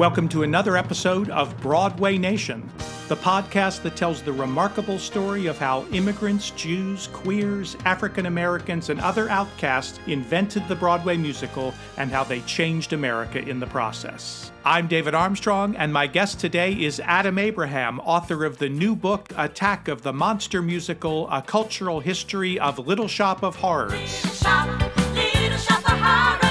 Welcome to another episode of Broadway Nation, the podcast that tells the remarkable story of how immigrants, Jews, queers, African Americans, and other outcasts invented the Broadway musical and how they changed America in the process. I'm David Armstrong, and my guest today is Adam Abraham, author of the new book, Attack of the Monster Musical A Cultural History of Little Shop of Horrors. Little shop, little shop of horrors,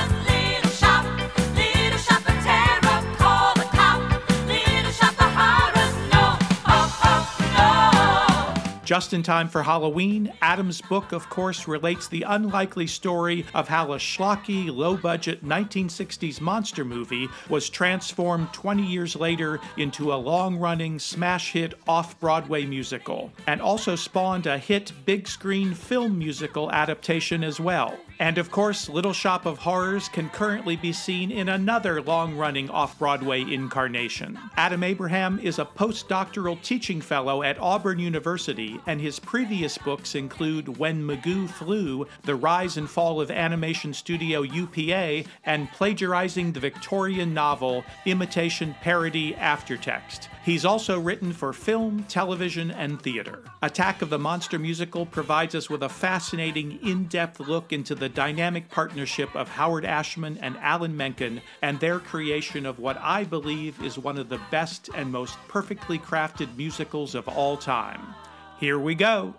Just in time for Halloween, Adam's book, of course, relates the unlikely story of how a schlocky, low budget 1960s monster movie was transformed 20 years later into a long running smash hit off Broadway musical, and also spawned a hit big screen film musical adaptation as well. And of course, Little Shop of Horrors can currently be seen in another long running off Broadway incarnation. Adam Abraham is a postdoctoral teaching fellow at Auburn University, and his previous books include When Magoo Flew, The Rise and Fall of Animation Studio UPA, and plagiarizing the Victorian novel Imitation Parody Aftertext. He's also written for film, television, and theater. Attack of the Monster Musical provides us with a fascinating, in depth look into the dynamic partnership of Howard Ashman and Alan Menken and their creation of what I believe is one of the best and most perfectly crafted musicals of all time. Here we go.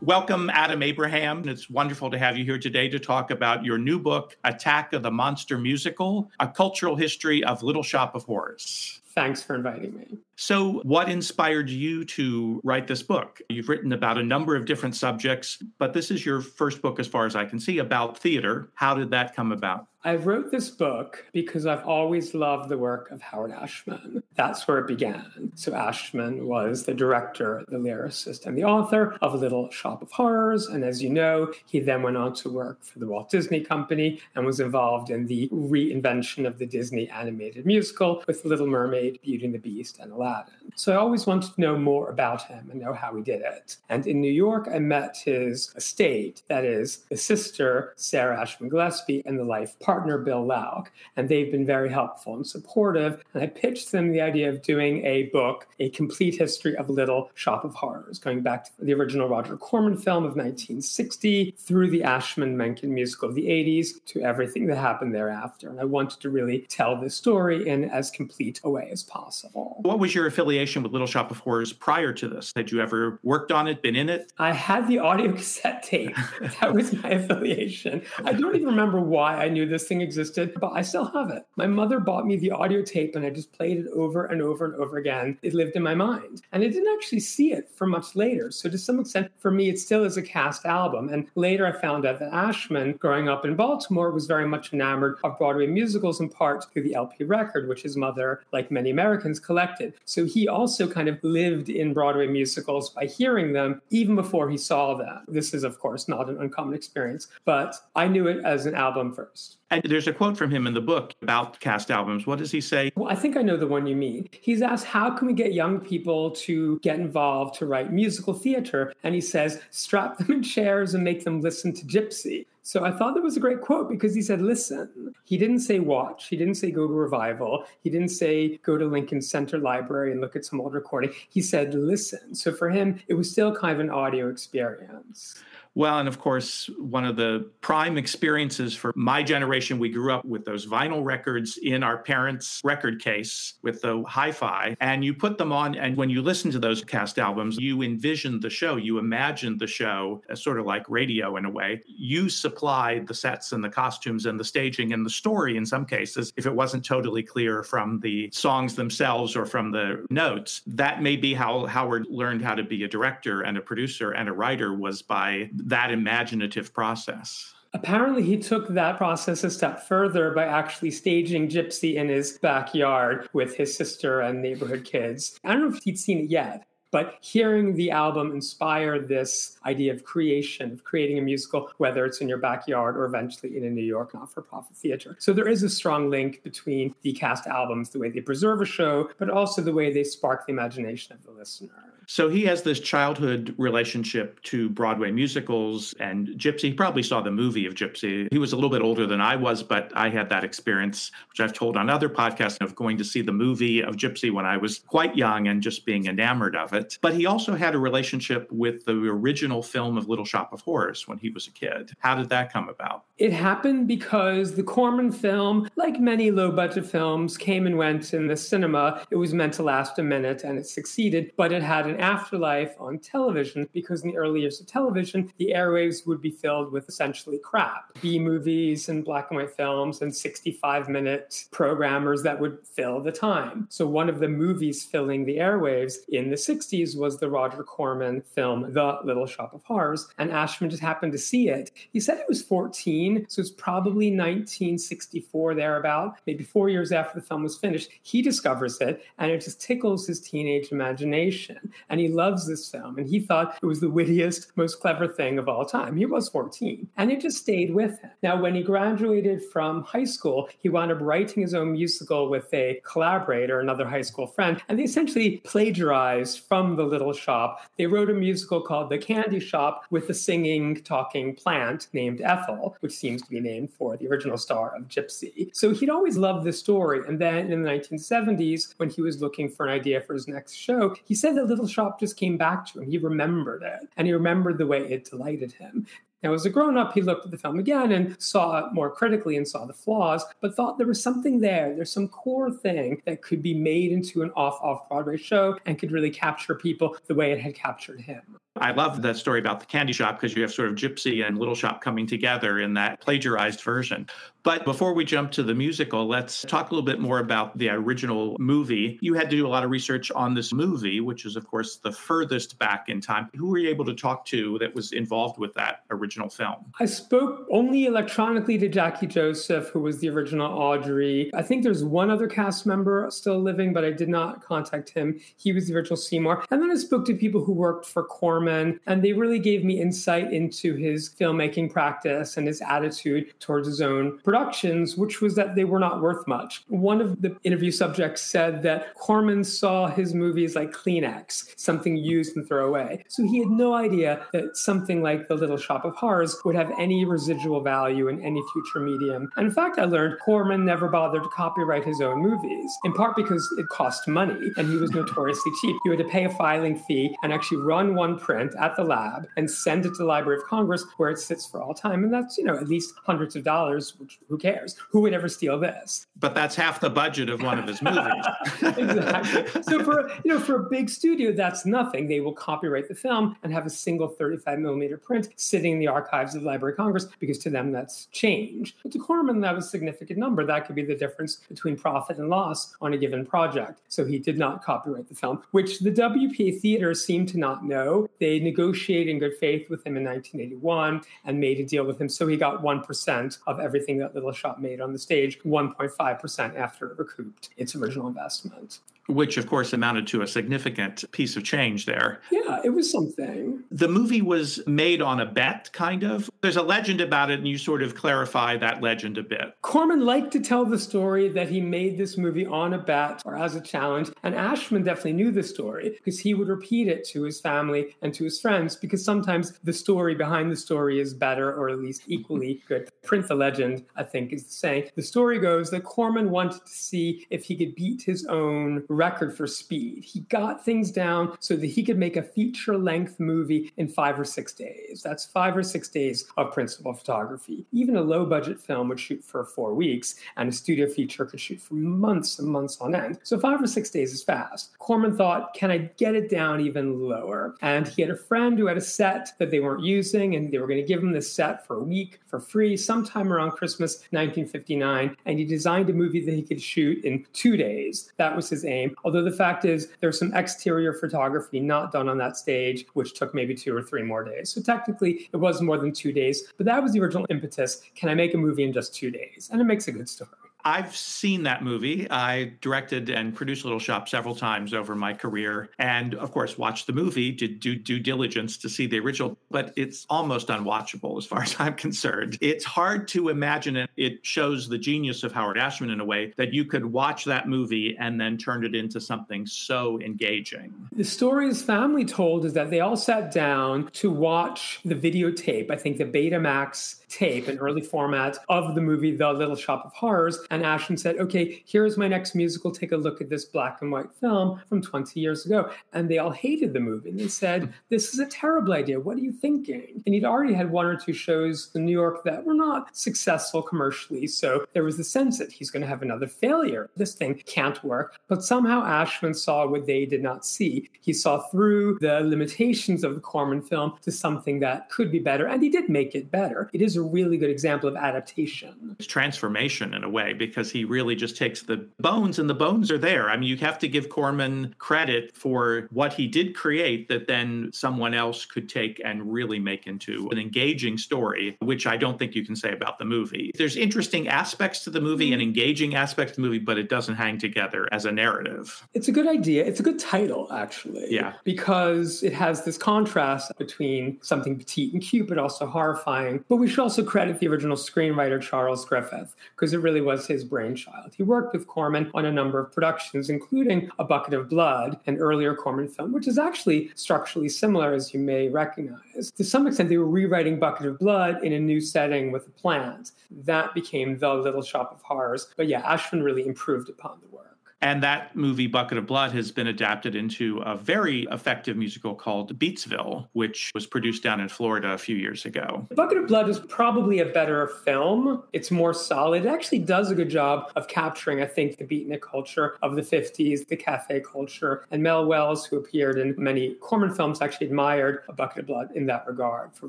Welcome, Adam Abraham. It's wonderful to have you here today to talk about your new book, Attack of the Monster Musical A Cultural History of Little Shop of Horrors. Thanks for inviting me. So, what inspired you to write this book? You've written about a number of different subjects, but this is your first book, as far as I can see, about theater. How did that come about? I wrote this book because I've always loved the work of Howard Ashman. That's where it began. So, Ashman was the director, the lyricist, and the author of Little Shop of Horrors. And as you know, he then went on to work for the Walt Disney Company and was involved in the reinvention of the Disney animated musical with Little Mermaid, Beauty and the Beast, and Aladdin. So, I always wanted to know more about him and know how he did it. And in New York, I met his estate, that is, the sister, Sarah Ashman Gillespie, and the life partner partner, Bill Lauch, and they've been very helpful and supportive. And I pitched them the idea of doing a book, a complete history of Little Shop of Horrors, going back to the original Roger Corman film of 1960 through the Ashman Menken musical of the 80s to everything that happened thereafter. And I wanted to really tell this story in as complete a way as possible. What was your affiliation with Little Shop of Horrors prior to this? Had you ever worked on it, been in it? I had the audio cassette tape. That was my affiliation. I don't even remember why I knew this thing existed, but I still have it. My mother bought me the audio tape and I just played it over and over and over again. It lived in my mind. And I didn't actually see it for much later. So to some extent, for me, it still is a cast album. And later I found out that Ashman, growing up in Baltimore, was very much enamored of Broadway musicals in part through the LP record, which his mother, like many Americans, collected. So he also kind of lived in Broadway musicals by hearing them even before he saw them. This is, of course, not an uncommon experience, but I knew it as an album first. And there's a quote from him in the book about cast albums. What does he say? Well, I think I know the one you mean. He's asked, How can we get young people to get involved to write musical theater? And he says, Strap them in chairs and make them listen to Gypsy. So I thought that was a great quote because he said, listen. He didn't say watch. He didn't say go to revival. He didn't say go to Lincoln Center Library and look at some old recording. He said, listen. So for him, it was still kind of an audio experience. Well, and of course, one of the prime experiences for my generation, we grew up with those vinyl records in our parents' record case with the hi fi. And you put them on, and when you listen to those cast albums, you envisioned the show, you imagined the show as sort of like radio in a way. You supplied the sets and the costumes and the staging and the story in some cases, if it wasn't totally clear from the songs themselves or from the notes. That may be how Howard learned how to be a director and a producer and a writer was by that imaginative process. Apparently, he took that process a step further by actually staging Gypsy in his backyard with his sister and neighborhood kids. I don't know if he'd seen it yet, but hearing the album inspire this idea of creation, of creating a musical, whether it's in your backyard or eventually in a New York not for profit theater. So there is a strong link between the cast albums, the way they preserve a show, but also the way they spark the imagination of the listener. So he has this childhood relationship to Broadway musicals and Gypsy. He probably saw the movie of Gypsy. He was a little bit older than I was, but I had that experience, which I've told on other podcasts, of going to see the movie of Gypsy when I was quite young and just being enamored of it. But he also had a relationship with the original film of Little Shop of Horrors when he was a kid. How did that come about? It happened because the Corman film, like many low budget films, came and went in the cinema. It was meant to last a minute and it succeeded, but it had an afterlife on television because in the early years of television, the airwaves would be filled with essentially crap B movies and black and white films and 65 minute programmers that would fill the time. So, one of the movies filling the airwaves in the 60s was the Roger Corman film, The Little Shop of Horrors. And Ashman just happened to see it. He said it was 14, so it's probably 1964 thereabout, maybe four years after the film was finished. He discovers it and it just tickles his teenage imagination and he loves this film. And he thought it was the wittiest, most clever thing of all time. He was 14, and it just stayed with him. Now, when he graduated from high school, he wound up writing his own musical with a collaborator, another high school friend, and they essentially plagiarized from The Little Shop. They wrote a musical called The Candy Shop with a singing, talking plant named Ethel, which seems to be named for the original star of Gypsy. So he'd always loved this story. And then in the 1970s, when he was looking for an idea for his next show, he said that Little Shop just came back to him. He remembered it, and he remembered the way it delighted him. Now, as a grown up, he looked at the film again and saw it more critically and saw the flaws, but thought there was something there. There's some core thing that could be made into an off off Broadway show and could really capture people the way it had captured him. I love that story about the candy shop because you have sort of Gypsy and Little Shop coming together in that plagiarized version. But before we jump to the musical, let's talk a little bit more about the original movie. You had to do a lot of research on this movie, which is, of course, the furthest back in time. Who were you able to talk to that was involved with that original film? I spoke only electronically to Jackie Joseph, who was the original Audrey. I think there's one other cast member still living, but I did not contact him. He was the original Seymour. And then I spoke to people who worked for Corman, and they really gave me insight into his filmmaking practice and his attitude towards his own productions, which was that they were not worth much. One of the interview subjects said that Corman saw his movies like Kleenex, something used and throw away. So he had no idea that something like The Little Shop of Horrors would have any residual value in any future medium. And in fact, I learned Corman never bothered to copyright his own movies, in part because it cost money and he was notoriously cheap. You had to pay a filing fee and actually run one print at the lab and send it to the Library of Congress where it sits for all time. And that's, you know, at least hundreds of dollars, which who cares? Who would ever steal this? But that's half the budget of one of his movies. exactly. So for you know for a big studio, that's nothing. They will copyright the film and have a single 35 millimeter print sitting in the archives of the Library of Congress because to them that's change. But to Corman, that was a significant number. That could be the difference between profit and loss on a given project. So he did not copyright the film, which the WPA Theater seemed to not know. They negotiated in good faith with him in 1981 and made a deal with him. So he got 1% of everything that Little Shop made on the stage, 1.5% after it recouped its original investment. Which of course amounted to a significant piece of change there. Yeah, it was something. The movie was made on a bet, kind of. There's a legend about it, and you sort of clarify that legend a bit. Corman liked to tell the story that he made this movie on a bet or as a challenge, and Ashman definitely knew the story because he would repeat it to his family and to his friends because sometimes the story behind the story is better or at least equally good. Print the legend, I think, is the saying. The story goes that Corman wanted to see if he could beat his own record for speed. He got things down so that he could make a feature length movie in five or six days. That's five or six days of principal photography. Even a low budget film would shoot for four weeks, and a studio feature could shoot for months and months on end. So five or six days is fast. Corman thought, can I get it down even lower? And he had a friend who had a set that they weren't using, and they were going to give him this set for a week for free sometime around Christmas 1959. And he designed a movie that he could shoot in two days. That was his aim. Although the fact is, there's some exterior photography not done on that stage, which took maybe two or three more days. So technically, it was more than two days, but that was the original impetus. Can I make a movie in just two days? And it makes a good story. I've seen that movie. I directed and produced Little Shop several times over my career. And of course, watched the movie, did do due diligence to see the original, but it's almost unwatchable as far as I'm concerned. It's hard to imagine it. It shows the genius of Howard Ashman in a way that you could watch that movie and then turn it into something so engaging. The story his family told is that they all sat down to watch the videotape, I think the Betamax tape, an early format of the movie The Little Shop of Horrors. And Ashman said, okay, here's my next musical. Take a look at this black and white film from 20 years ago. And they all hated the movie. And they said, hmm. this is a terrible idea. What are you thinking? And he'd already had one or two shows in New York that were not successful commercially. So there was the sense that he's going to have another failure. This thing can't work. But somehow Ashman saw what they did not see. He saw through the limitations of the Corman film to something that could be better. And he did make it better. It is a really good example of adaptation. It's transformation in a way because he really just takes the bones and the bones are there. I mean, you have to give Corman credit for what he did create that then someone else could take and really make into an engaging story, which I don't think you can say about the movie. There's interesting aspects to the movie and mm-hmm. engaging aspects to the movie, but it doesn't hang together as a narrative. It's a good idea. It's a good title, actually. Yeah. Because it has this contrast between something petite and cute, but also horrifying. But we should also credit the original screenwriter, Charles Griffith, because it really was his brainchild. He worked with Corman on a number of productions, including A Bucket of Blood, an earlier Corman film, which is actually structurally similar, as you may recognize. To some extent, they were rewriting Bucket of Blood in a new setting with a plant. That became The Little Shop of Horrors. But yeah, Ashman really improved upon the work. And that movie, Bucket of Blood, has been adapted into a very effective musical called Beatsville, which was produced down in Florida a few years ago. Bucket of Blood is probably a better film. It's more solid. It actually does a good job of capturing, I think, the beatnik culture of the 50s, the cafe culture. And Mel Wells, who appeared in many Corman films, actually admired A Bucket of Blood in that regard for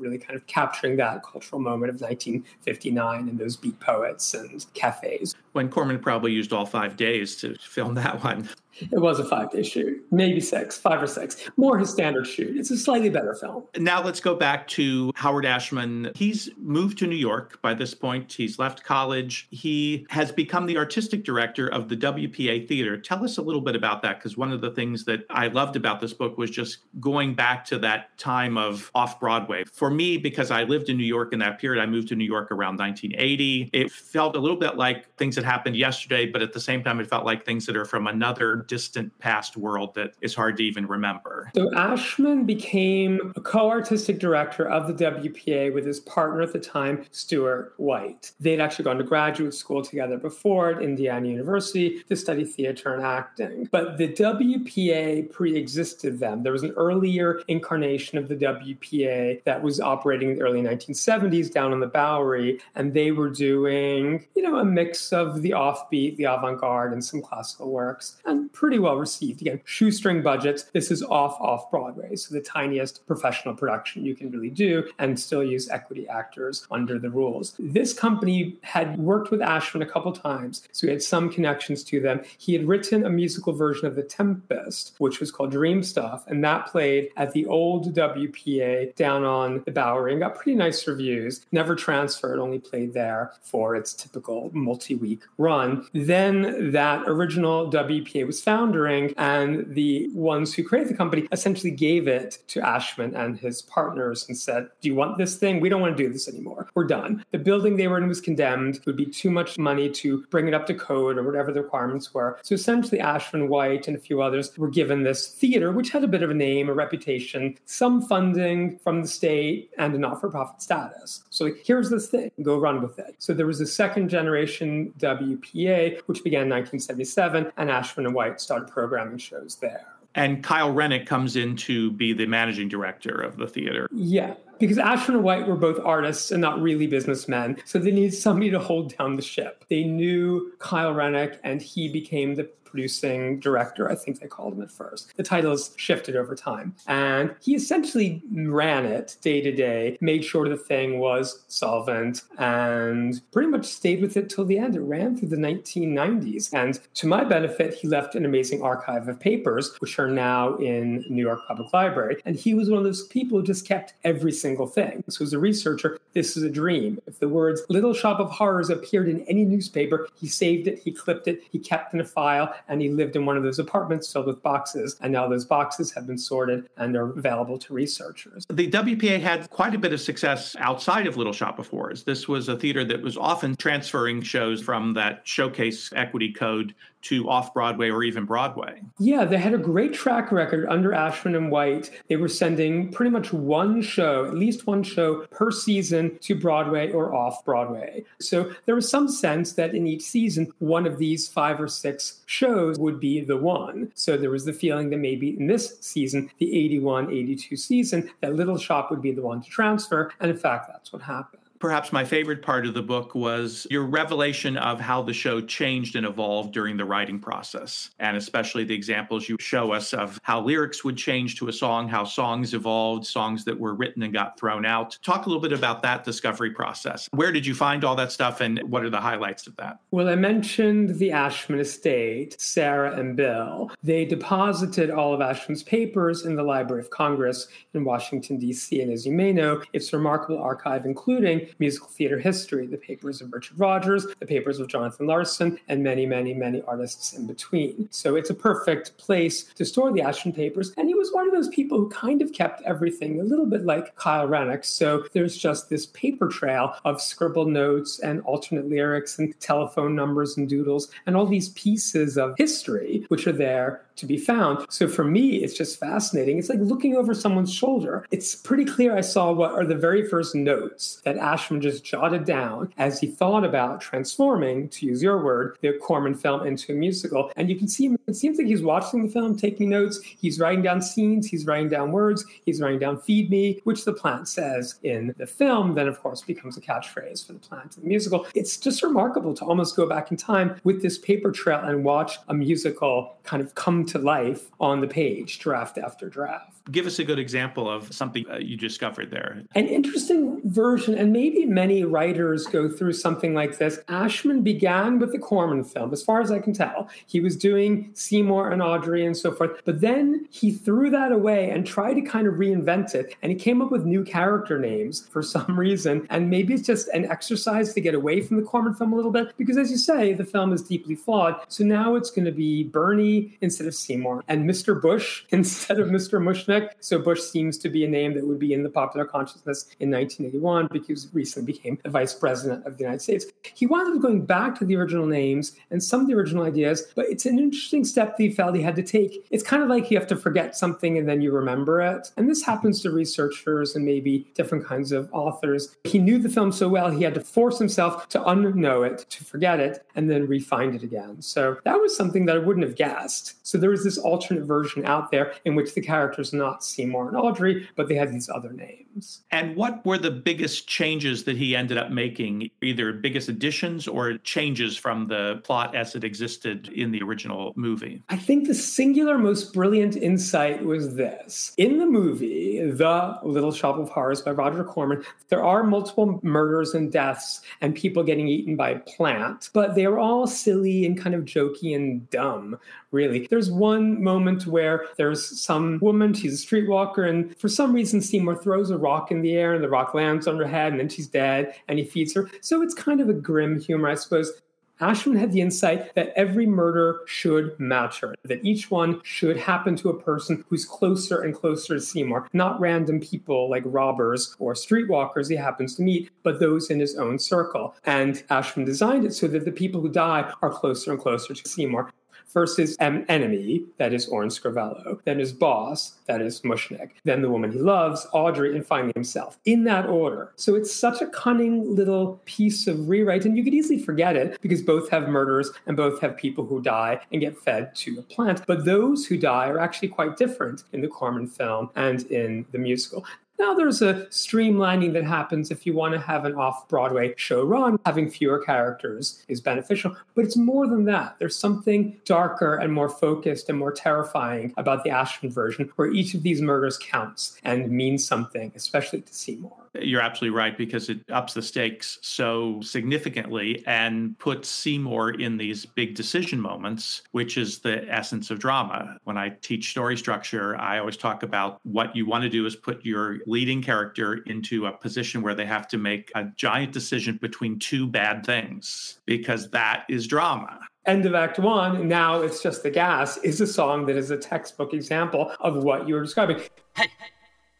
really kind of capturing that cultural moment of 1959 and those beat poets and cafes. When Corman probably used all five days to film that one. It was a five day shoot, maybe six, five or six. More his standard shoot. It's a slightly better film. Now let's go back to Howard Ashman. He's moved to New York by this point. He's left college. He has become the artistic director of the WPA Theater. Tell us a little bit about that, because one of the things that I loved about this book was just going back to that time of off Broadway. For me, because I lived in New York in that period, I moved to New York around 1980. It felt a little bit like things that happened yesterday, but at the same time, it felt like things that are from another distant past world that is hard to even remember. So Ashman became a co-artistic director of the WPA with his partner at the time, Stuart White. They'd actually gone to graduate school together before at Indiana University to study theater and acting. But the WPA pre-existed them. There was an earlier incarnation of the WPA that was operating in the early 1970s down on the Bowery, and they were doing, you know, a mix of the offbeat, the avant-garde, and some classical works, and pretty well received. Again, shoestring budgets. This is off off Broadway, so the tiniest professional production you can really do, and still use equity actors under the rules. This company had worked with Ashman a couple times, so he had some connections to them. He had written a musical version of The Tempest, which was called Dream Stuff, and that played at the old WPA down on the Bowery and got pretty nice reviews. Never transferred, only played there for its typical multi-week run. Then that original WPA was foundering, and the ones who created the company essentially gave it to Ashman and his partners and said, Do you want this thing? We don't want to do this anymore. We're done. The building they were in was condemned. It would be too much money to bring it up to code or whatever the requirements were. So essentially, Ashman White and a few others were given this theater, which had a bit of a name, a reputation, some funding from the state, and a not for profit status. So, like, here's this thing, go run with it. So, there was a second generation WPA, which began in 1977, and Ashman and White started programming shows there. And Kyle Renick comes in to be the managing director of the theater. Yeah, because Ashman and White were both artists and not really businessmen. So they needed somebody to hold down the ship. They knew Kyle Renick, and he became the producing director, I think they called him at first. The titles shifted over time. And he essentially ran it day to day, made sure the thing was solvent, and pretty much stayed with it till the end. It ran through the 1990s. And to my benefit, he left an amazing archive of papers, which are now in New York Public Library. And he was one of those people who just kept every single thing. So as a researcher, this is a dream. If the words Little Shop of Horrors appeared in any newspaper, he saved it, he clipped it, he kept in a file, and he lived in one of those apartments filled with boxes. And now those boxes have been sorted and are available to researchers. The WPA had quite a bit of success outside of Little Shop of Horrors. This was a theater that was often transferring shows from that showcase equity code to off Broadway or even Broadway. Yeah, they had a great track record under Ashman and White. They were sending pretty much one show, at least one show per season to Broadway or off Broadway. So there was some sense that in each season, one of these five or six shows would be the one. So there was the feeling that maybe in this season, the 81 82 season, that Little Shop would be the one to transfer. And in fact, that's what happened. Perhaps my favorite part of the book was your revelation of how the show changed and evolved during the writing process, and especially the examples you show us of how lyrics would change to a song, how songs evolved, songs that were written and got thrown out. Talk a little bit about that discovery process. Where did you find all that stuff, and what are the highlights of that? Well, I mentioned the Ashman estate, Sarah and Bill. They deposited all of Ashman's papers in the Library of Congress in Washington, D.C. And as you may know, it's a remarkable archive, including musical theater history, the papers of Richard Rodgers, the papers of Jonathan Larson, and many, many, many artists in between. So it's a perfect place to store the Ashman papers. And he was one of those people who kind of kept everything a little bit like Kyle Renick. So there's just this paper trail of scribbled notes and alternate lyrics and telephone numbers and doodles and all these pieces of history which are there to be found. So for me, it's just fascinating. It's like looking over someone's shoulder. It's pretty clear I saw what are the very first notes that Ashman just jotted down as he thought about transforming, to use your word, the Corman film into a musical. And you can see him, it seems like he's watching the film, taking notes. He's writing down scenes, he's writing down words, he's writing down feed me, which the plant says in the film, then of course becomes a catchphrase for the plant in the musical. It's just remarkable to almost go back in time with this paper trail and watch a musical kind of come to life on the page, draft after draft. Give us a good example of something uh, you discovered there. An interesting version, and maybe many writers go through something like this. Ashman began with the Corman film, as far as I can tell. He was doing Seymour and Audrey and so forth, but then he threw that away and tried to kind of reinvent it. And he came up with new character names for some reason. And maybe it's just an exercise to get away from the Corman film a little bit, because as you say, the film is deeply flawed. So now it's going to be Bernie instead of Seymour and Mr. Bush instead of Mr. Mushnik. So Bush seems to be a name that would be in the popular consciousness in 1981 because he recently became the vice president of the United States. He wound up going back to the original names and some of the original ideas, but it's an interesting step that he felt he had to take. It's kind of like you have to forget something and then you remember it. And this happens to researchers and maybe different kinds of authors. He knew the film so well, he had to force himself to unknow it, to forget it, and then refine it again. So that was something that I wouldn't have guessed. So there was this alternate version out there in which the characters not Seymour and Audrey, but they had these other names. And what were the biggest changes that he ended up making, either biggest additions or changes from the plot as it existed in the original movie? I think the singular most brilliant insight was this. In the movie, The Little Shop of Horrors by Roger Corman, there are multiple murders and deaths and people getting eaten by plants, but they are all silly and kind of jokey and dumb, really. There's one moment where there's some woman, she's a streetwalker, and for some reason, Seymour throws a rock in the air and the rock lands on her head, and then she's dead, and he feeds her. So it's kind of a grim humor, I suppose. Ashman had the insight that every murder should matter, that each one should happen to a person who's closer and closer to Seymour, not random people like robbers or streetwalkers he happens to meet, but those in his own circle. And Ashman designed it so that the people who die are closer and closer to Seymour. First his em- enemy, that is Orin Scrivello, then his boss, that is Mushnik, then the woman he loves, Audrey, and finally himself, in that order. So it's such a cunning little piece of rewrite, and you could easily forget it because both have murders and both have people who die and get fed to a plant. But those who die are actually quite different in the Corman film and in the musical. Now there's a streamlining that happens if you want to have an off-Broadway show run. Having fewer characters is beneficial, but it's more than that. There's something darker and more focused and more terrifying about the Ashman version, where each of these murders counts and means something, especially to Seymour. You're absolutely right because it ups the stakes so significantly and puts Seymour in these big decision moments, which is the essence of drama. When I teach story structure, I always talk about what you want to do is put your leading character into a position where they have to make a giant decision between two bad things because that is drama. End of Act One, now it's just the gas, is a song that is a textbook example of what you were describing. Hey,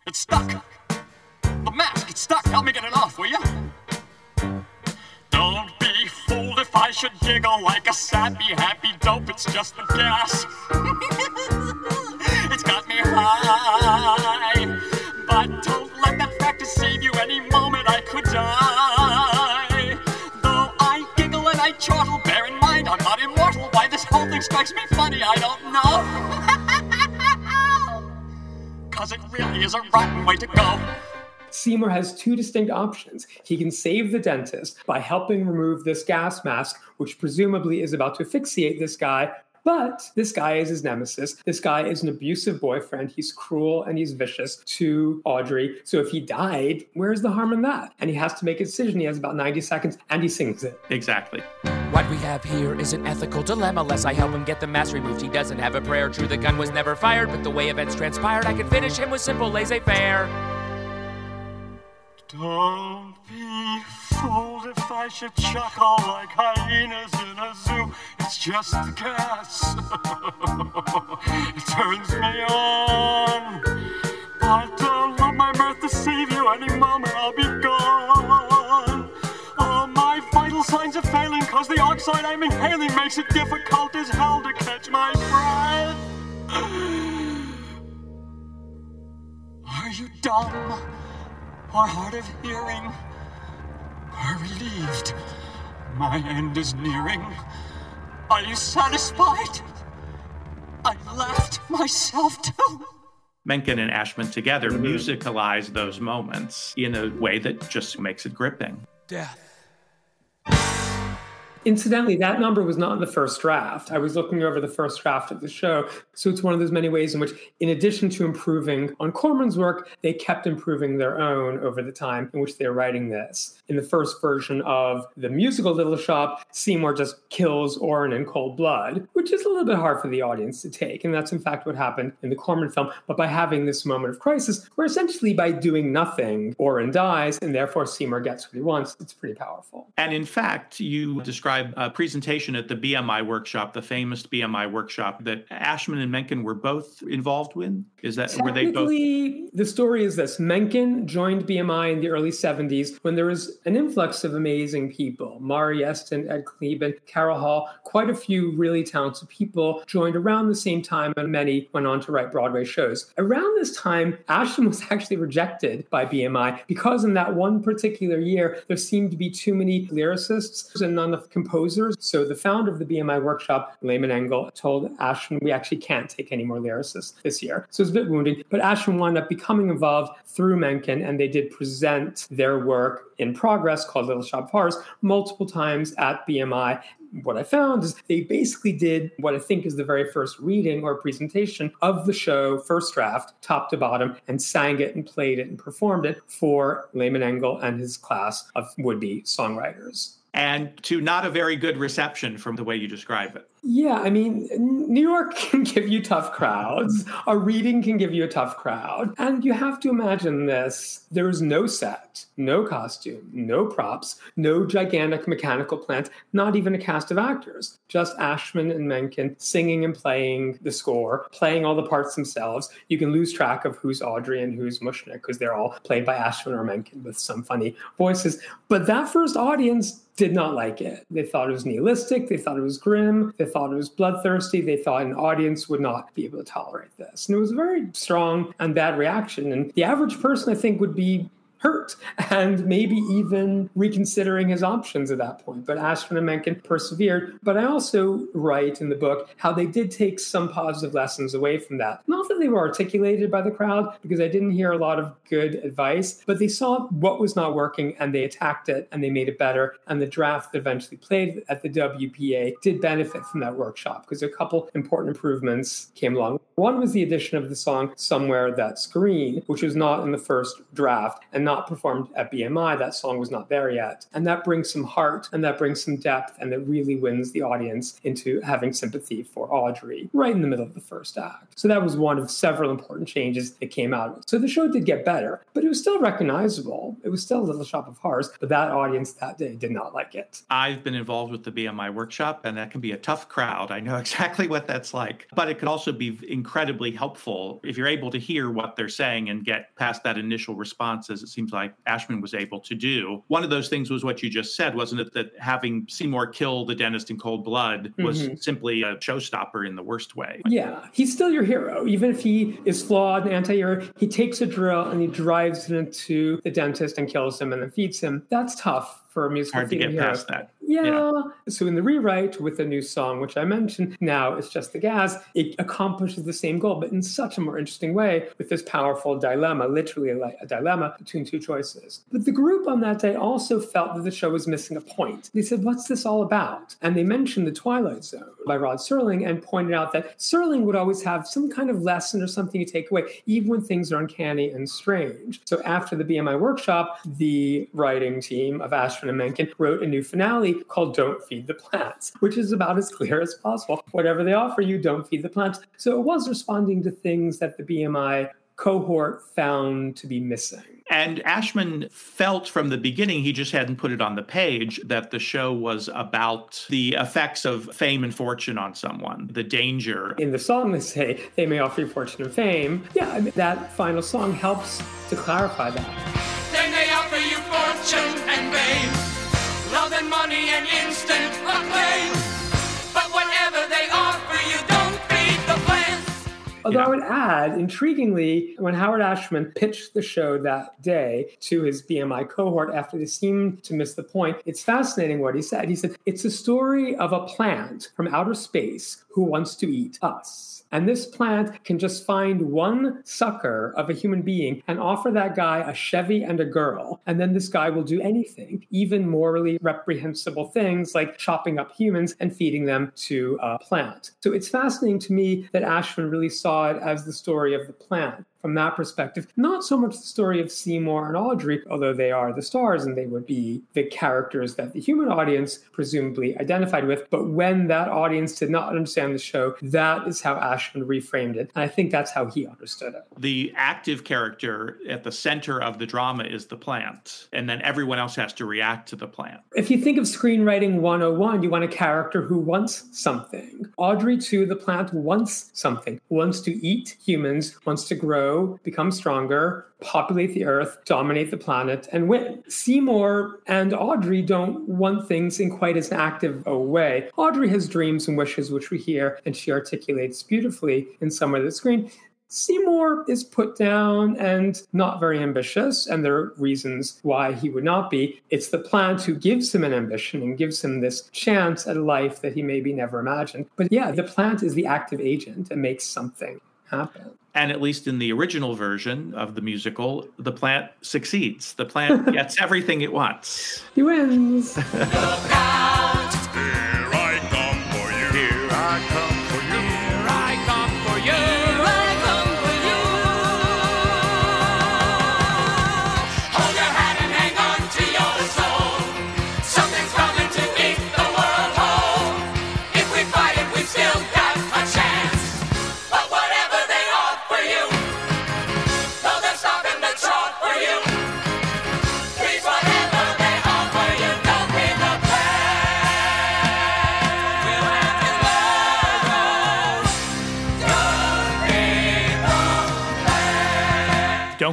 it's stuck. Mask, it's stuck. Help me get it off, will you? Don't be fooled if I should giggle like a sappy, happy dope. It's just the gas. it's got me high. But don't let that fact deceive you. Any moment I could die. Though I giggle and I chortle, bear in mind I'm not immortal. Why this whole thing strikes me funny, I don't know. Cause it really is a rotten way to go. Seymour has two distinct options. He can save the dentist by helping remove this gas mask, which presumably is about to asphyxiate this guy. But this guy is his nemesis. This guy is an abusive boyfriend. He's cruel and he's vicious to Audrey. So if he died, where's the harm in that? And he has to make a decision. He has about 90 seconds and he sings it. Exactly. What we have here is an ethical dilemma. Lest I help him get the mask removed, he doesn't have a prayer. True, the gun was never fired, but the way events transpired, I could finish him with simple laissez faire. Don't be fooled if I should chuckle like hyenas in a zoo. It's just the gas. it turns me on. But don't let my mirth deceive you. Any moment I'll be gone. All my vital signs are failing cause the oxide I'm inhaling makes it difficult as hell to catch my breath. Are you dumb? Or hard of hearing, or relieved. My end is nearing. Are you satisfied? I laughed myself too. Menken and Ashman together musicalize those moments in a way that just makes it gripping. Death. Incidentally, that number was not in the first draft. I was looking over the first draft of the show. So it's one of those many ways in which, in addition to improving on Corman's work, they kept improving their own over the time in which they were writing this. In the first version of the musical Little Shop, Seymour just kills Orin in cold blood, which is a little bit hard for the audience to take. And that's in fact what happened in the Corman film. But by having this moment of crisis, where essentially by doing nothing, Orin dies, and therefore Seymour gets what he wants, it's pretty powerful. And in fact, you describe a presentation at the BMI workshop, the famous BMI workshop that Ashman and Menken were both involved with. Is that were they both? The story is this: Menken joined BMI in the early '70s when there was an influx of amazing people. Maury Yeston, Ed Kleban, Carol Hall, quite a few really talented people joined around the same time, and many went on to write Broadway shows. Around this time, Ashman was actually rejected by BMI because in that one particular year there seemed to be too many lyricists and not enough composers. So the founder of the BMI workshop, Lehman Engel, told Ashman, "We actually can't take any more lyricists this year." So it's a bit wounding, but Ashman wound up becoming involved through Menken, and they did present their work in progress called Little Shop of Horrors multiple times at BMI. What I found is they basically did what I think is the very first reading or presentation of the show, first draft, top to bottom, and sang it and played it and performed it for Lehman Engel and his class of would be songwriters. And to not a very good reception from the way you describe it. Yeah, I mean, New York can give you tough crowds. A reading can give you a tough crowd. And you have to imagine this. There is no set, no costume, no props, no gigantic mechanical plant, not even a cast of actors. Just Ashman and Menken singing and playing the score, playing all the parts themselves. You can lose track of who's Audrey and who's Mushnik because they're all played by Ashman or Menken with some funny voices. But that first audience did not like it. They thought it was nihilistic. They thought it was grim. They thought it was bloodthirsty. They thought an audience would not be able to tolerate this. And it was a very strong and bad reaction. And the average person, I think, would be hurt and maybe even reconsidering his options at that point. But Ashman and Menken persevered. But I also write in the book how they did take some positive lessons away from that. Not that they were articulated by the crowd, because I didn't hear a lot of good advice, but they saw what was not working and they attacked it and they made it better. And the draft that eventually played at the WPA did benefit from that workshop because a couple important improvements came along. One was the addition of the song Somewhere That's Green, which was not in the first draft and not performed at BMI. That song was not there yet. And that brings some heart and that brings some depth and it really wins the audience into having sympathy for Audrey right in the middle of the first act. So that was one of several important changes that came out. So the show did get better, but it was still recognizable. It was still a Little Shop of Horrors, but that audience that day did not like it. I've been involved with the BMI workshop, and that can be a tough crowd. I know exactly what that's like. But it could also be incredibly helpful if you're able to hear what they're saying and get past that initial response, as it seems like Ashman was able to do. One of those things was what you just said, wasn't it? That having Seymour kill the dentist in cold blood was Mhm. simply a showstopper in the worst way. Yeah, he's still your hero. Even if he is flawed and anti hero, he takes a drill and he drives it into the dentist and kills him and then feeds him. That's tough for a musical Hard to get hero. past that. Yeah. So in the rewrite with the new song, which I mentioned, now it's just the gas, it accomplishes the same goal, but in such a more interesting way with this powerful dilemma, literally a, a dilemma between two choices. But the group on that day also felt that the show was missing a point. They said, What's this all about? And they mentioned The Twilight Zone by Rod Serling and pointed out that Serling would always have some kind of lesson or something to take away, even when things are uncanny and strange. So after the BMI workshop, the writing team of Ashman and Menken wrote a new finale called Don't Feed the Plants, which is about as clear as possible. Whatever they offer you, don't feed the plants. So it was responding to things that the BMI cohort found to be missing. And Ashman felt from the beginning, he just hadn't put it on the page, that the show was about the effects of fame and fortune on someone, the danger. In the song, they say they may offer you fortune and fame. Yeah, I mean, that final song helps to clarify that. Although I would add, intriguingly, when Howard Ashman pitched the show that day to his BMI cohort after they seemed to miss the point, it's fascinating what he said. He said, It's a story of a plant from outer space who wants to eat us. And this plant can just find one sucker of a human being and offer that guy a Chevy and a girl. And then this guy will do anything, even morally reprehensible things like chopping up humans and feeding them to a plant. So it's fascinating to me that Ashman really saw it as the story of the plant from that perspective. Not so much the story of Seymour and Audrey, although they are the stars and they would be the characters that the human audience presumably identified with. But when that audience did not understand the show, that is how Ashman reframed it. And I think that's how he understood it. The active character at the center of the drama is the plant, and then everyone else has to react to the plant. If you think of screenwriting 101, you want a character who wants something. Audrey, too, the plant wants something, wants to eat humans, wants to grow, become stronger, populate the earth, dominate the planet, and win. Seymour and Audrey don't want things in quite as active a way. Audrey has dreams and wishes, which we hear, and she articulates beautifully in Somewhere That's Green. Seymour is put down and not very ambitious, and there are reasons why he would not be. It's the plant who gives him an ambition and gives him this chance at a life that he maybe never imagined. But yeah, the plant is the active agent and makes something happen. And at least in the original version of the musical, the plant succeeds. The plant gets everything it wants. He wins.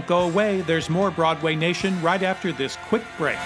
Don't go away, there's more Broadway Nation right after this quick break.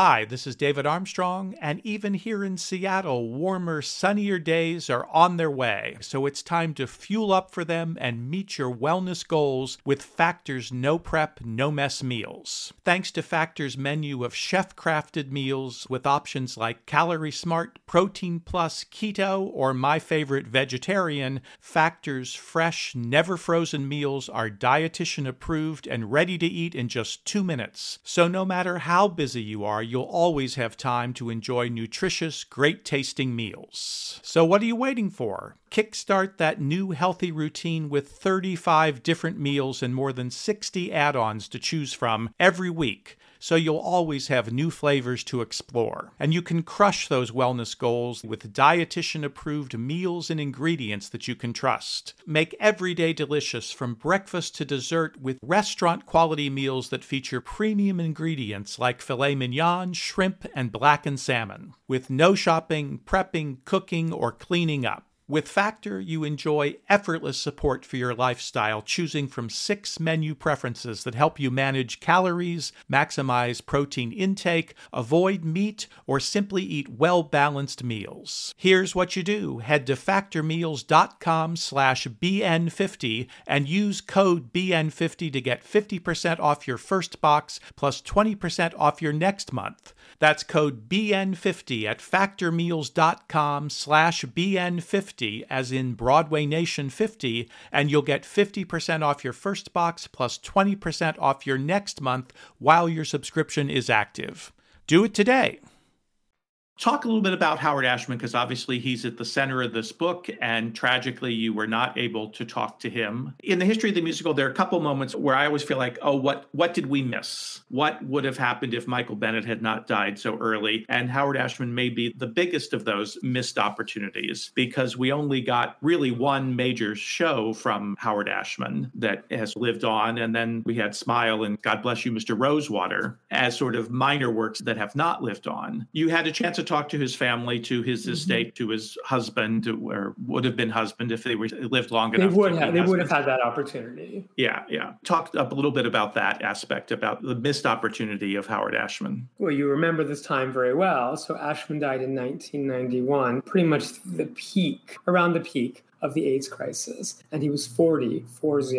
Hi, this is David Armstrong, and even here in Seattle, warmer, sunnier days are on their way. So it's time to fuel up for them and meet your wellness goals with Factor's no prep, no mess meals. Thanks to Factor's menu of chef crafted meals with options like Calorie Smart, Protein Plus, Keto, or my favorite, Vegetarian, Factor's fresh, never frozen meals are dietitian approved and ready to eat in just two minutes. So no matter how busy you are, you'll always have time to enjoy nutritious, great tasting meals. So, what are you waiting for? Kickstart that new healthy routine with 35 different meals and more than 60 add ons to choose from every week so you'll always have new flavors to explore. And you can crush those wellness goals with dietitian approved meals and ingredients that you can trust. Make every day delicious from breakfast to dessert with restaurant quality meals that feature premium ingredients like filet mignon, shrimp, and blackened salmon, with no shopping, prepping, cooking, or cleaning up. With Factor, you enjoy effortless support for your lifestyle, choosing from six menu preferences that help you manage calories, maximize protein intake, avoid meat, or simply eat well-balanced meals. Here's what you do. Head to factormeals.com slash BN50 and use code BN50 to get 50% off your first box plus 20% off your next month. That's code BN50 at factormeals.com slash BN50, as in Broadway Nation 50, and you'll get 50% off your first box plus 20% off your next month while your subscription is active. Do it today talk a little bit about Howard Ashman because obviously he's at the center of this book, and tragically, you were not able to talk to him. In the history of the musical, there are a couple moments where I always feel like, oh, what what did we miss? What would have happened if Michael Bennett had not died so early? And Howard Ashman may be the biggest of those missed opportunities because we only got really one major show from Howard Ashman that has lived on, and then we had Smile and God Bless You, Mr. Rosewater as sort of minor works that have not lived on. You had a chance to talk to his family, to his mm-hmm. estate, to his husband, or would have been husband if they were lived long they enough. Would have, they would have had that opportunity. Yeah, yeah. Talk a little bit about that aspect, about the missed opportunity of Howard Ashman. Well, you remember this time very well. So Ashman died in 1991, pretty much the peak, around the peak of the AIDS crisis. And he was 40, 40,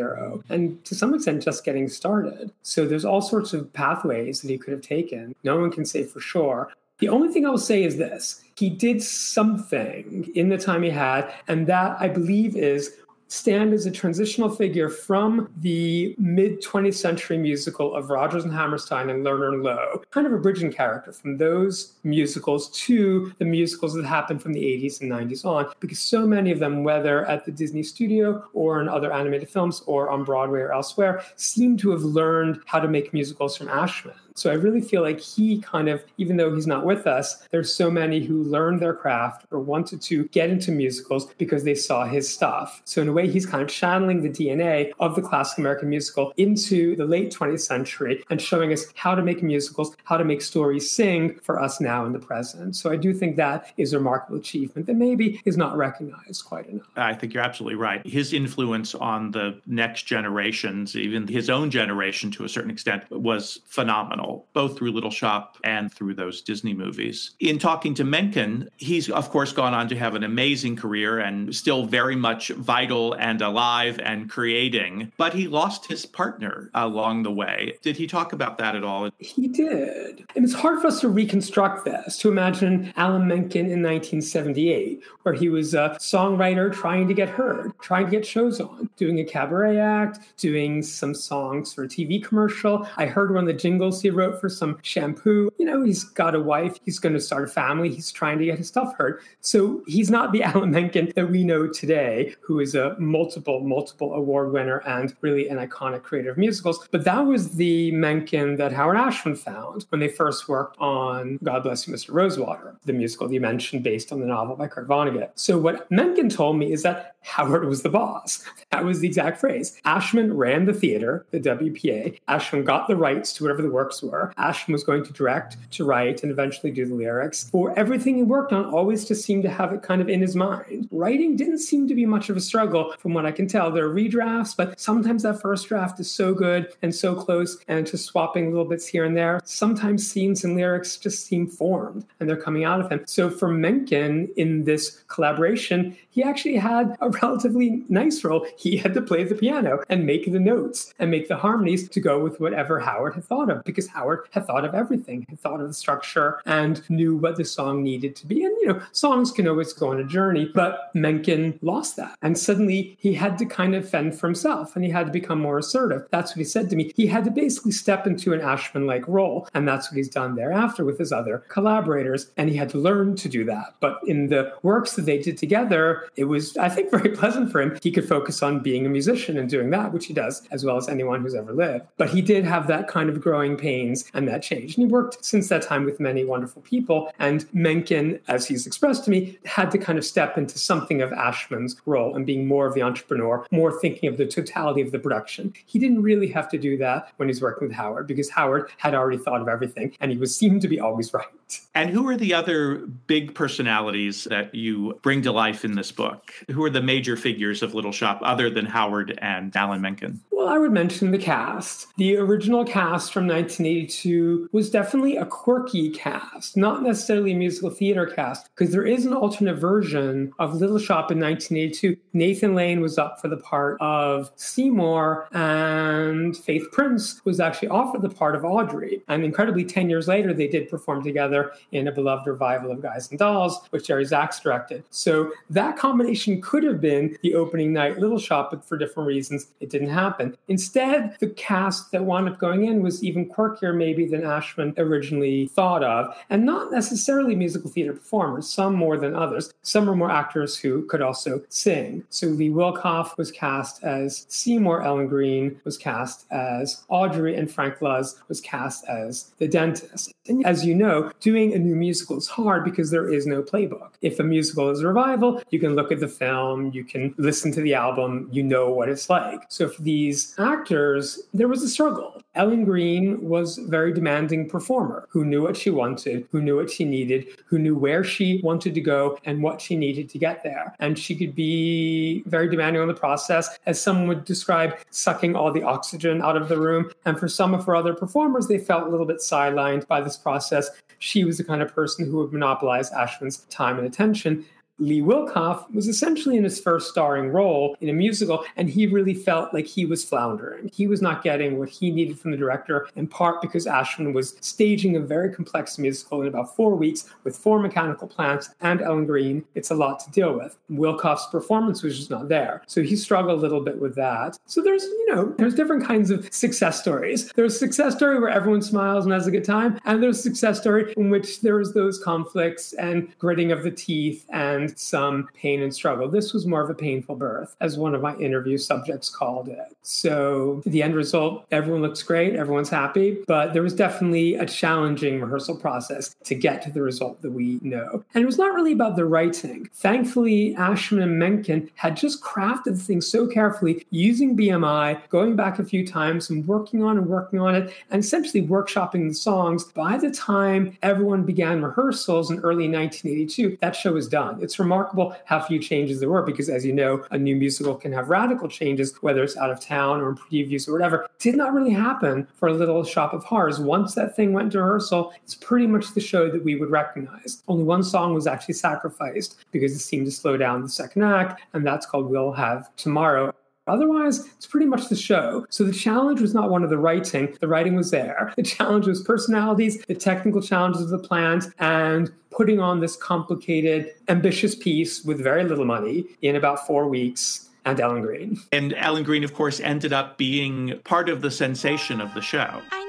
and to some extent just getting started. So there's all sorts of pathways that he could have taken. No one can say for sure. The only thing I will say is this he did something in the time he had, and that I believe is stand as a transitional figure from the mid 20th century musical of Rodgers and Hammerstein and Lerner and Loewe, kind of a bridging character from those musicals to the musicals that happened from the 80s and 90s on, because so many of them, whether at the Disney studio or in other animated films or on Broadway or elsewhere, seem to have learned how to make musicals from Ashman. So I really feel like he kind of, even though he's not with us, there's so many who learned their craft or wanted to get into musicals because they saw his stuff. So in a way, he's kind of channeling the DNA of the classic American musical into the late 20th century and showing us how to make musicals, how to make stories sing for us now in the present. So I do think that is a remarkable achievement that maybe is not recognized quite enough. I think you're absolutely right. His influence on the next generations, even his own generation to a certain extent, was phenomenal both through Little Shop and through those Disney movies. In talking to Menken, he's, of course, gone on to have an amazing career and still very much vital and alive and creating, but he lost his partner along the way. Did he talk about that at all? He did. And it's hard for us to reconstruct this, to imagine Alan Menken in 1978, where he was a songwriter trying to get heard, trying to get shows on, doing a cabaret act, doing some songs for a TV commercial. I heard one of the jingles he wrote for some shampoo. You know, he's got a wife, he's going to start a family, he's trying to get his stuff heard. So he's not the Alan Menken that we know today, who is a multiple, multiple award winner and really an iconic creator of musicals. But that was the Menken that Howard Ashman found when they first worked on God Bless You, Mr. Rosewater, the musical that you mentioned based on the novel by Kurt Vonnegut. So what Menken told me is that Howard was the boss. That was the exact phrase. Ashman ran the theater, the WPA. Ashman got the rights to whatever the works were. Ashman was going to direct, to write, and eventually do the lyrics. For everything he worked on, always just seemed to have it kind of in his mind. Writing didn't seem to be much of a struggle, from what I can tell. There are redrafts, but sometimes that first draft is so good and so close, and just swapping little bits here and there. Sometimes scenes and lyrics just seem formed and they're coming out of him. So for Menken in this collaboration, he actually had a relatively nice role. He had to play the piano and make the notes and make the harmonies to go with whatever Howard had thought of, because Howard had thought of everything, had thought of the structure and knew what the song needed to be. And, you know, songs can always go on a journey, but Menken lost that. And suddenly he had to kind of fend for himself and he had to become more assertive. That's what he said to me. He had to basically step into an Ashman like role. And that's what he's done thereafter with his other collaborators. And he had to learn to do that. But in the works that they did together, it was, I think, very pleasant for him. He could focus on being a musician and doing that, which he does as well as anyone who's ever lived. But he did have that kind of growing pains and that change. And he worked since that time with many wonderful people. And Menken, as he's expressed to me, had to kind of step into something of Ashman's role and being more of the entrepreneur, more thinking of the totality of the production. He didn't really have to do that when he's working with Howard because Howard had already thought of everything and he was seemed to be always right. And who are the other big personalities that you bring to life in this book? Who are the major figures of Little Shop other than Howard and Alan Menken? Well, I would mention the cast. The original cast from 1982 was definitely a quirky cast, not necessarily a musical theater cast, because there is an alternate version of Little Shop in 1982. Nathan Lane was up for the part of Seymour, and Faith Prince was actually offered the part of Audrey. And incredibly, 10 years later, they did perform together in a beloved revival of Guys and Dolls, which Jerry Zaks directed. So that combination could have been the opening night Little Shop, but for different reasons, it didn't happen. Instead, the cast that wound up going in was even quirkier, maybe, than Ashman originally thought of, and not necessarily musical theater performers, some more than others. Some were more actors who could also sing. So Lee Wilkoff was cast as Seymour, Ellen Greene, was cast as Audrey, and Franc Luz was cast as the dentist. And as you know, doing a new musical is hard because there is no playbook. If a musical is a revival, you can look at the film, you can listen to the album, you know what it's like. So for these actors, there was a struggle. Ellen Greene was a very demanding performer who knew what she wanted, who knew what she needed, who knew where she wanted to go and what she needed to get there. And she could be very demanding on the process, as someone would describe sucking all the oxygen out of the room. And for some of her other performers, they felt a little bit sidelined by this process. She was the kind of person who would monopolize Ashman's time and attention. Lee Wilkoff was essentially in his first starring role in a musical, and he really felt like he was floundering. He was not getting what he needed from the director, in part because Ashman was staging a very complex musical in about four weeks with four mechanical plants and Ellen Greene. It's a lot to deal with. Wilkoff's performance was just not there. So he struggled a little bit with that. So there's, you know, there's different kinds of success stories. There's a success story where everyone smiles and has a good time, and there's a success story in which there's those conflicts and gritting of the teeth and some pain and struggle. This was more of a painful birth, as one of my interview subjects called it. So the end result, everyone looks great, everyone's happy, but there was definitely a challenging rehearsal process to get to the result that we know. And it was not really about the writing. Thankfully, Ashman and Menken had just crafted the thing so carefully, using BMI, going back a few times and working on and working on it, and essentially workshopping the songs. By the time everyone began rehearsals in early 1982, that show was done. It's remarkable how few changes there were because, as you know, a new musical can have radical changes, whether it's out of town or in previews or whatever. Did not really happen for a little shop of horrors. Once that thing went to rehearsal, it's pretty much the show that we would recognize. Only one song was actually sacrificed because it seemed to slow down the second act, and that's called We'll Have Tomorrow. Otherwise, it's pretty much the show. So the challenge was not one of the writing, the writing was there. The challenge was personalities, the technical challenges of the plans, and putting on this complicated, ambitious piece with very little money in about four weeks and Ellen Greene. And Ellen Greene, of course, ended up being part of the sensation of the show. I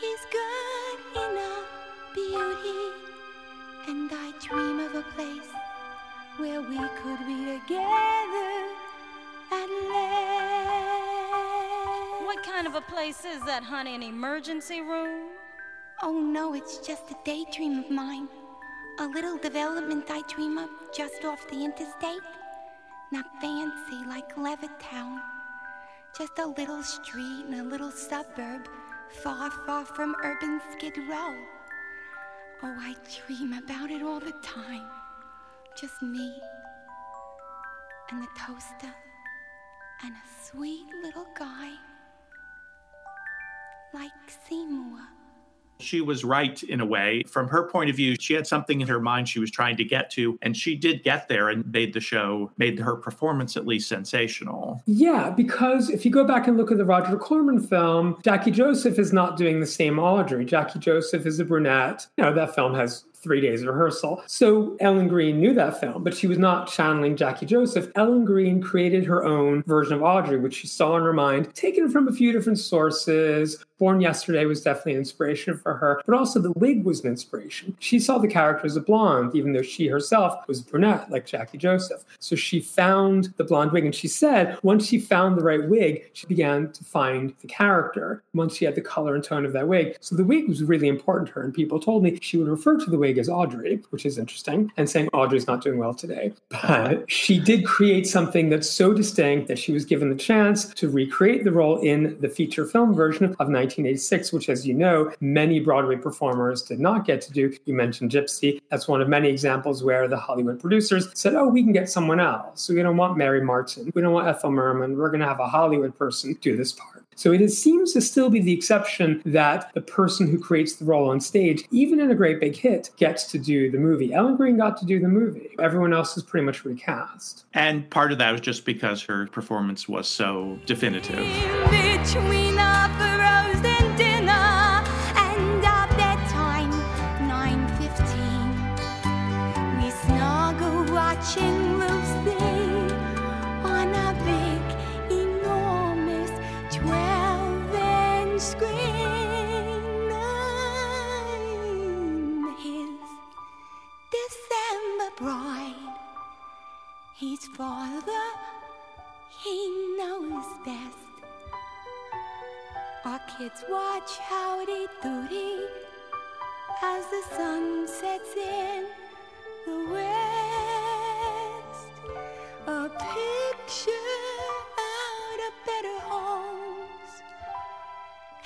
Well, if not, he's good enough beauty, and I dream of a place where we could be together at last. What kind of a place is that, honey? An emergency room? Oh no, it's just a daydream of mine. A little development I dream of just off the interstate. Not fancy like Levittown. Just a little street in a little suburb, far, far from urban Skid Row. Oh, I dream about it all the time. Just me and the toaster and a sweet little guy like Seymour. She was right in a way. From her point of view, she had something in her mind she was trying to get to, and she did get there and made the show, made her performance at least sensational. Yeah, because if you go back and look at the Roger Corman film, Jackie Joseph is not doing the same Audrey. Jackie Joseph is a brunette. You know, that film has three days of rehearsal. So Ellen Greene knew that film, but she was not channeling Jackie Joseph. Ellen Greene created her own version of Audrey, which she saw in her mind, taken from a few different sources. Born Yesterday was definitely an inspiration for her, but also the wig was an inspiration. She saw the character as a blonde, even though she herself was brunette, like Jackie Joseph. So she found the blonde wig, and she said once she found the right wig, she began to find the character once she had the color and tone of that wig. So the wig was really important to her, and people told me she would refer to the wig as Audrey, which is interesting, and saying Audrey's not doing well today. But she did create something that's so distinct that she was given the chance to recreate the role in the feature film version of 1986, which, as you know, many Broadway performers did not get to do. You mentioned Gypsy. That's one of many examples where the Hollywood producers said, oh, we can get someone else. We don't want Mary Martin. We don't want Ethel Merman. We're going to have a Hollywood person do this part. So it is, seems to still be the exception that the person who creates the role on stage, even in a great big hit, gets to do the movie. Ellen Greene got to do the movie. Everyone else is pretty much recast. And part of that was just because her performance was so definitive. Father, he knows best. Our kids watch Howdy Doody as the sun sets in the west. A picture out of better homes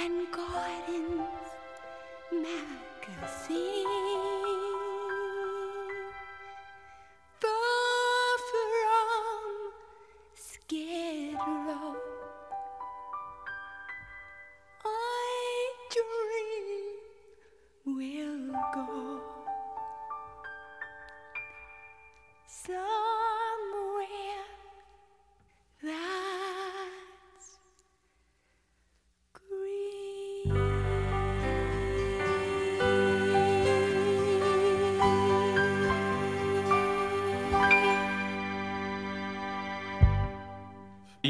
and gardens magazine. From Skid Row. I dream we'll go somewhere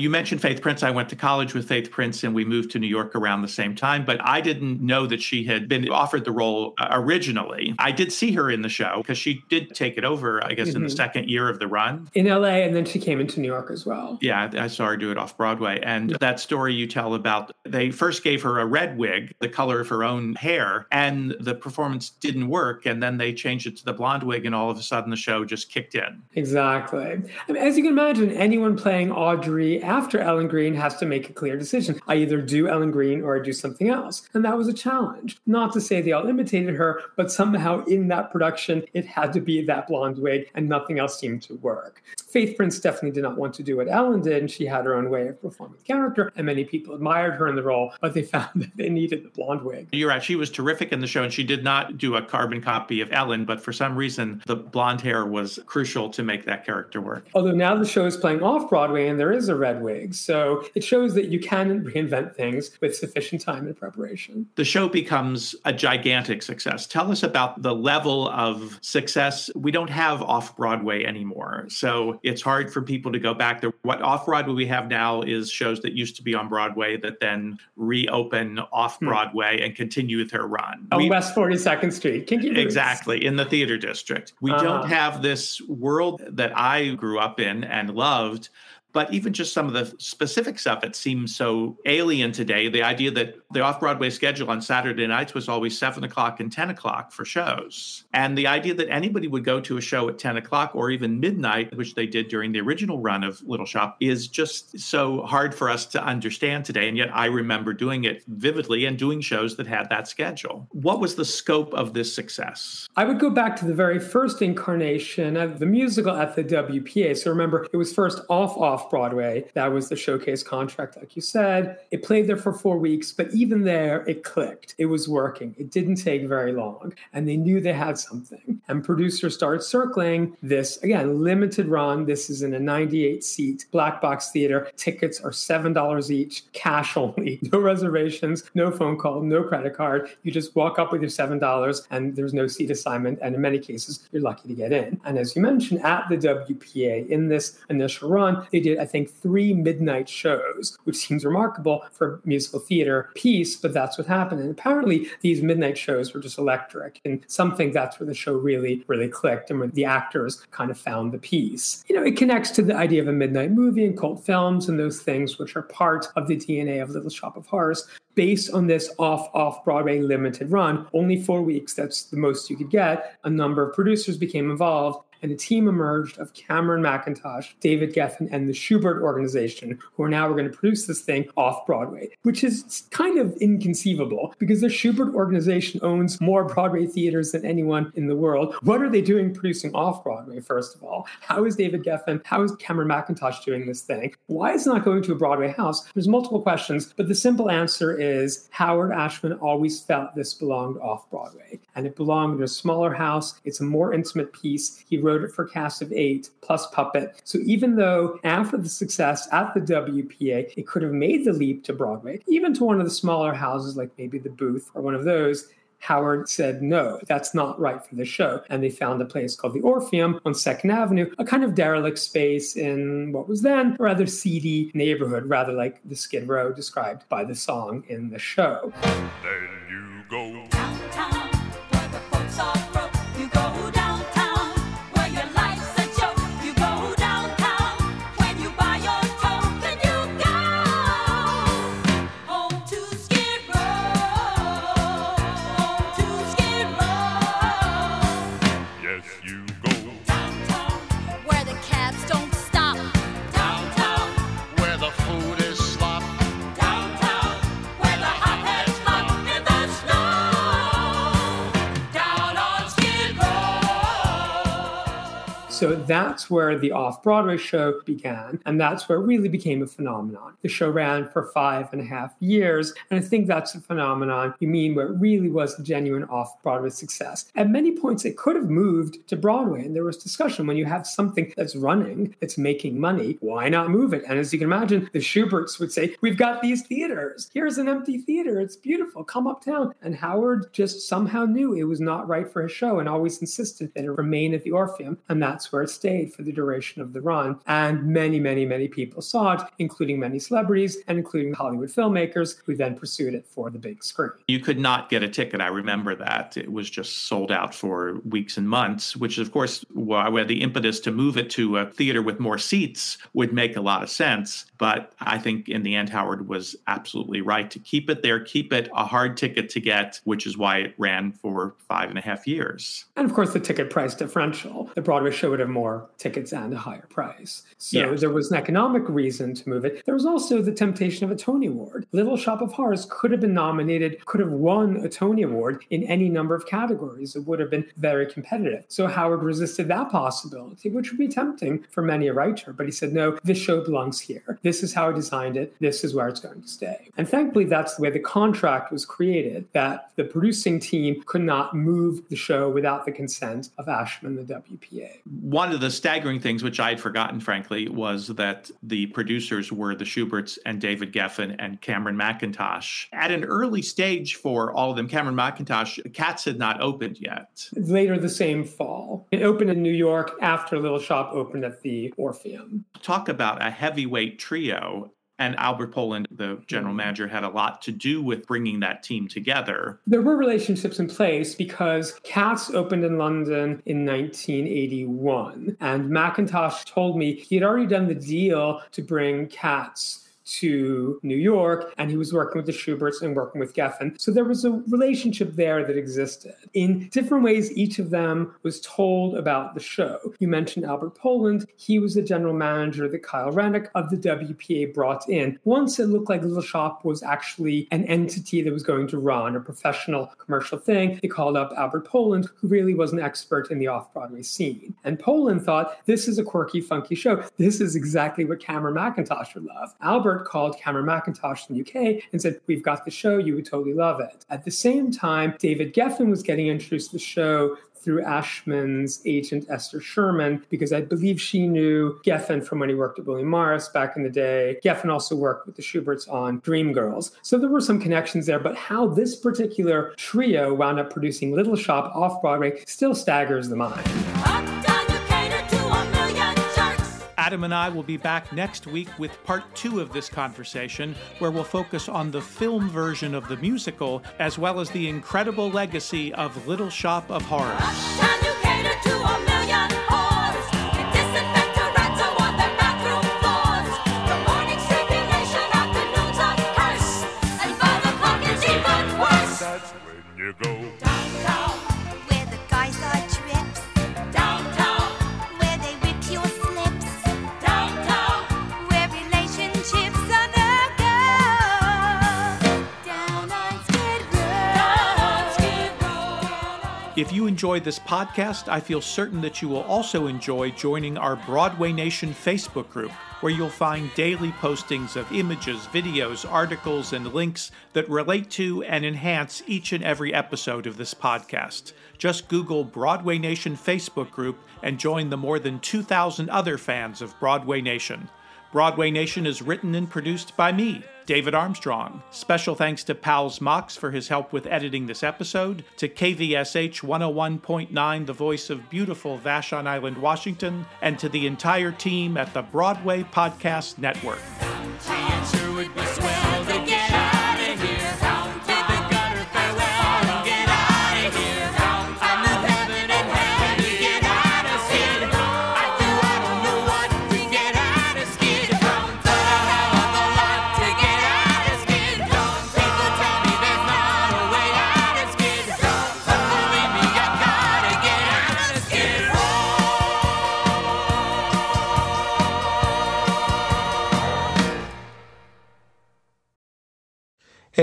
You mentioned Faith Prince. I went to college with Faith Prince and we moved to New York around the same time, but I didn't know that she had been offered the role uh, originally. I did see her in the show because she did take it over, I guess, in the Mhm. second year of the run. In LA, and then she came into New York as well. Yeah, I saw her do it off Broadway. And that story you tell about they first gave her a red wig, the color of her own hair, and the performance didn't work. And then they changed it to the blonde wig, and all of a sudden the show just kicked in. Exactly. I mean, as you can imagine, anyone playing Audrey after Ellen Greene has to make a clear decision. I either do Ellen Greene or I do something else. And that was a challenge. Not to say they all imitated her, but somehow in that production, it had to be that blonde wig and nothing else seemed to work. Faith Prince definitely did not want to do what Ellen did, and she had her own way of performing the character, and many people admired her in the role, but they found that they needed the blonde wig. You're right. She was terrific in the show, and she did not do a carbon copy of Ellen, but for some reason, the blonde hair was crucial to make that character work. Although now the show is playing off Broadway and there is a red wigs. So it shows that you can reinvent things with sufficient time and preparation. The show becomes a gigantic success. Tell us about the level of success. We don't have off Broadway anymore. So it's hard for people to go back there. What off Broadway we have now is shows that used to be on Broadway that then reopen off Broadway hmm. and continue with their run. On we, West 42nd Street. Exactly, in the theater district. We uh-huh. don't have this world that I grew up in and loved but even just some of the specific stuff, it seems so alien today. The idea that the off Broadway schedule on Saturday nights was always seven o'clock and 10 o'clock for shows. And the idea that anybody would go to a show at 10 o'clock or even midnight, which they did during the original run of Little Shop, is just so hard for us to understand today. And yet I remember doing it vividly and doing shows that had that schedule. What was the scope of this success? I would go back to the very first incarnation of the musical at the WPA. So remember, it was first off off Broadway. That was the showcase contract, like you said. It played there for four weeks, but even there, it clicked. It was working. It didn't take very long. And they knew they had something. And producers started circling this, again, limited run. This is in a 98 seat black box theater. Tickets are $7 each, cash only, no reservations, no phone call, no credit card. You just walk up with your $7 and there's no seat assignment. And in many cases, you're lucky to get in. And as you mentioned, at the WPA in this initial run, they did did, I think, three midnight shows, which seems remarkable for musical theater piece, but that's what happened. And apparently, these midnight shows were just electric. And some think that's where the show really, really clicked and where the actors kind of found the piece. You know, it connects to the idea of a midnight movie and cult films and those things which are part of the DNA of Little Shop of Horrors based on this off off Broadway limited run, only four weeks, that's the most you could get. A number of producers became involved, and a team emerged of Cameron Mackintosh, David Geffen, and the Shubert Organization, who are now going to produce this thing off Broadway, which is kind of inconceivable because the Shubert Organization owns more Broadway theaters than anyone in the world. What are they doing producing off Broadway, first of all? How is David Geffen, how is Cameron Mackintosh doing this thing? Why is it not going to a Broadway house? There's multiple questions, but the simple answer is Howard Ashman always felt this belonged off Broadway, and it belonged in a smaller house. It's a more intimate piece. He wrote wrote it for cast of eight plus puppet. So even though after the success at the WPA, it could have made the leap to Broadway, even to one of the smaller houses like maybe the Booth or one of those, Howard said, no, that's not right for the show. And they found a place called the Orpheum on Second Avenue, a kind of derelict space in what was then a rather seedy neighborhood, rather like the Skid Row described by the song in the show. So that's where the off Broadway show began. And that's where it really became a phenomenon. The show ran for five and a half years. And I think that's a phenomenon you mean where it really was a genuine off Broadway success. At many points, it could have moved to Broadway. And there was discussion when you have something that's running, that's making money, why not move it? And as you can imagine, the Shuberts would say, We've got these theaters. Here's an empty theater. It's beautiful. Come uptown. And Howard just somehow knew it was not right for his show and always insisted that it remain at the Orpheum. And that's where it stayed for the duration of the run. And many, many, many people saw it, including many celebrities and including Hollywood filmmakers who then pursued it for the big screen. You could not get a ticket. I remember that. It was just sold out for weeks and months, which, is, of course, where the impetus to move it to a theater with more seats would make a lot of sense. But I think in the end, Howard was absolutely right to keep it there, keep it a hard ticket to get, which is why it ran for five and a half years. And of course, the ticket price differential. The Broadway show would have more tickets and a higher price. So yeah. there was an economic reason to move it. There was also the temptation of a Tony Award. Little Shop of Horrors could have been nominated, could have won a Tony Award in any number of categories. It would have been very competitive. So Howard resisted that possibility, which would be tempting for many a writer. But he said, no, this show belongs here. This is how I designed it. This is where it's going to stay. And thankfully, that's the way the contract was created, that the producing team could not move the show without the consent of Ashman, the WPA. One of the staggering things, which I had forgotten, frankly, was that the producers were the Shuberts and David Geffen and Cameron Mackintosh. At an early stage for all of them, Cameron Mackintosh, Cats had not opened yet. Later the same fall. It opened in New York after Little Shop opened at the Orpheum. Talk about a heavyweight trio and Albert Poland, the general mm-hmm. manager, had a lot to do with bringing that team together. There were relationships in place because Cats opened in London in 1981. And Mackintosh told me he had already done the deal to bring Cats to New York, and he was working with the Shuberts and working with Geffen. So there was a relationship there that existed. In different ways, each of them was told about the show. You mentioned Albert Poland. He was the general manager that Kyle Renick of the WPA brought in. Once it looked like Little Shop was actually an entity that was going to run a professional commercial thing, they called up Albert Poland, who really was an expert in the off Broadway scene. And Poland thought, this is a quirky, funky show. This is exactly what Cameron Mackintosh would love. Albert called Cameron Mackintosh in the UK and said, We've got the show, you would totally love it. At the same time, David Geffen was getting introduced to the show through Ashman's agent Esther Sherman because I believe she knew Geffen from when he worked at William Morris back in the day. Geffen also worked with the Shuberts on Dreamgirls. So there were some connections there, but how this particular trio wound up producing Little Shop off Broadway still staggers the mind. Adam and I will be back next week with part two of this conversation, where we'll focus on the film version of the musical, as well as the incredible legacy of Little Shop of Horrors. If you enjoyed this podcast, I feel certain that you will also enjoy joining our Broadway Nation Facebook group, where you'll find daily postings of images, videos, articles, and links that relate to and enhance each and every episode of this podcast. Just Google Broadway Nation Facebook group and join the more than 2,000 other fans of Broadway Nation. Broadway Nation is written and produced by me, David Armstrong. Special thanks to Pals Mox for his help with editing this episode, to KVSH 101.9, the voice of beautiful Vashon Island, Washington, and to the entire team at the Broadway Podcast Network.